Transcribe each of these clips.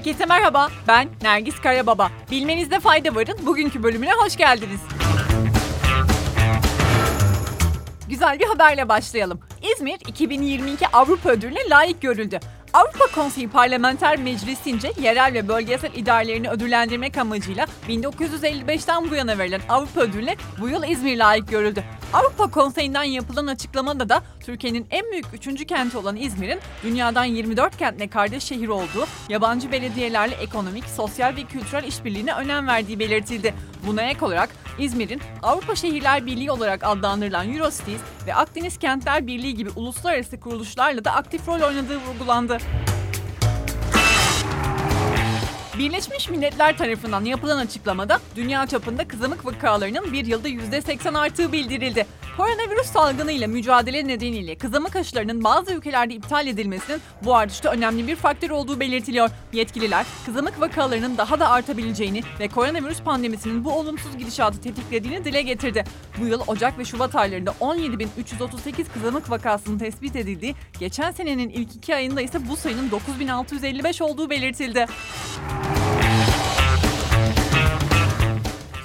Herkese merhaba, ben Nergis Karababa. Bilmenizde fayda varın, bugünkü bölümüne hoş geldiniz. Güzel bir haberle başlayalım. İzmir 2022 Avrupa Ödülü'ne layık görüldü. Avrupa Konseyi Parlamenter Meclisi'nce yerel ve bölgesel idarelerini ödüllendirmek amacıyla 1955'ten bu yana verilen Avrupa Ödülü'ne bu yıl İzmir layık görüldü. Avrupa Konseyi'nden yapılan açıklamada da Türkiye'nin en büyük üçüncü kenti olan İzmir'in dünyadan 24 kentle kardeş şehir olduğu, yabancı belediyelerle ekonomik, sosyal ve kültürel işbirliğine önem verdiği belirtildi. Buna ek olarak İzmir'in Avrupa Şehirler Birliği olarak adlandırılan Eurocities ve Akdeniz Kentler Birliği gibi uluslararası kuruluşlarla da aktif rol oynadığı vurgulandı. Birleşmiş Milletler tarafından yapılan açıklamada dünya çapında kızamık vakalarının bir yılda %80 arttığı bildirildi. Koronavirüs salgını ile mücadele nedeniyle kızamık aşılarının bazı ülkelerde iptal edilmesinin bu artışta önemli bir faktör olduğu belirtiliyor. Yetkililer kızamık vakalarının daha da artabileceğini ve koronavirüs pandemisinin bu olumsuz gidişatı tetiklediğini dile getirdi. Bu yıl Ocak ve Şubat aylarında 17.338 kızamık vakasının tespit edildiği, geçen senenin ilk iki ayında ise bu sayının 9.655 olduğu belirtildi.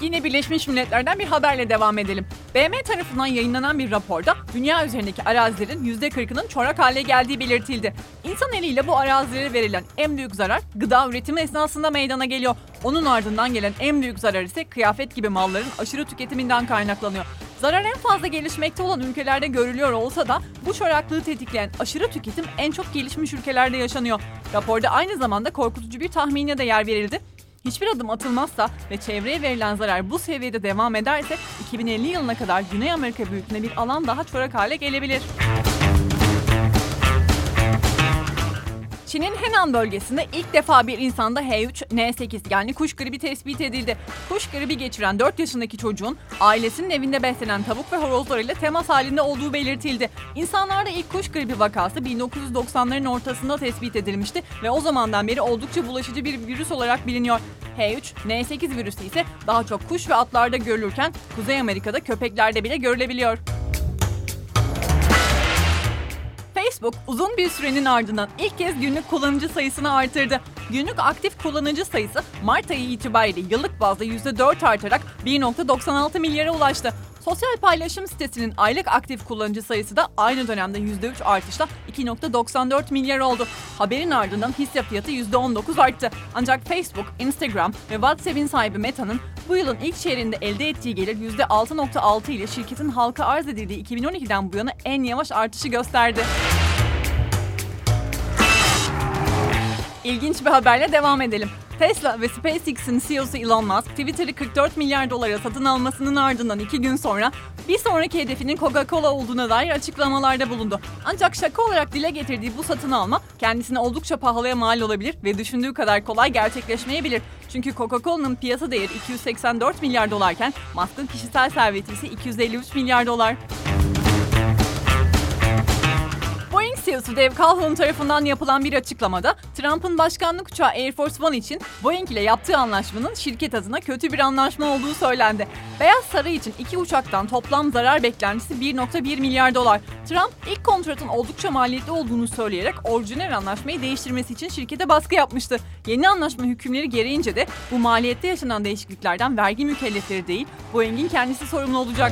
Yine Birleşmiş Milletler'den bir haberle devam edelim. BM tarafından yayınlanan bir raporda dünya üzerindeki arazilerin %40'ının çorak hale geldiği belirtildi. İnsan eliyle bu arazilere verilen en büyük zarar gıda üretimi esnasında meydana geliyor. Onun ardından gelen en büyük zarar ise kıyafet gibi malların aşırı tüketiminden kaynaklanıyor. Zarar en fazla gelişmekte olan ülkelerde görülüyor olsa da bu çoraklığı tetikleyen aşırı tüketim en çok gelişmiş ülkelerde yaşanıyor. Raporda aynı zamanda korkutucu bir tahmine de yer verildi. Hiçbir adım atılmazsa ve çevreye verilen zarar bu seviyede devam ederse 2050 yılına kadar Güney Amerika büyüklüğünde bir alan daha çorak hale gelebilir. Çin'in Henan bölgesinde ilk defa bir insanda H3N8 yani kuş gribi tespit edildi. Kuş gribi geçiren 4 yaşındaki çocuğun ailesinin evinde beslenen tavuk ve horozlarıyla temas halinde olduğu belirtildi. İnsanlarda ilk kuş gribi vakası 1990'ların ortasında tespit edilmişti ve o zamandan beri oldukça bulaşıcı bir virüs olarak biliniyor. H3N8 virüsü ise daha çok kuş ve atlarda görülürken Kuzey Amerika'da köpeklerde bile görülebiliyor. Facebook uzun bir sürenin ardından ilk kez günlük kullanıcı sayısını artırdı. Günlük aktif kullanıcı sayısı Mart ayı itibariyle yıllık bazda %4 artarak 1.96 milyara ulaştı. Sosyal paylaşım sitesinin aylık aktif kullanıcı sayısı da aynı dönemde %3 artışla 2.94 milyar oldu. Haberin ardından hisse fiyatı %19 arttı. Ancak Facebook, Instagram ve WhatsApp'in sahibi Meta'nın bu yılın ilk çeyreğinde elde ettiği gelir %6.6 ile şirketin halka arz edildiği 2012'den bu yana en yavaş artışı gösterdi. İlginç bir haberle devam edelim. Tesla ve SpaceX'in CEO'su Elon Musk, Twitter'ı 44 milyar dolara satın almasının ardından iki gün sonra bir sonraki hedefinin Coca-Cola olduğuna dair açıklamalarda bulundu. Ancak şaka olarak dile getirdiği bu satın alma kendisine oldukça pahalıya mal olabilir ve düşündüğü kadar kolay gerçekleşmeyebilir. Çünkü Coca-Cola'nın piyasa değeri 284 milyar dolarken Musk'ın kişisel serveti ise 253 milyar dolar. CEO'su Dave Calhoun tarafından yapılan bir açıklamada Trump'ın başkanlık uçağı Air Force One için Boeing ile yaptığı anlaşmanın şirket adına kötü bir anlaşma olduğu söylendi. Beyaz Saray için iki uçaktan toplam zarar beklentisi 1.1 milyar dolar. Trump ilk kontratın oldukça maliyetli olduğunu söyleyerek orijinal anlaşmayı değiştirmesi için şirkete baskı yapmıştı. Yeni anlaşma hükümleri gereğince de bu maliyette yaşanan değişikliklerden vergi mükellefleri değil Boeing'in kendisi sorumlu olacak.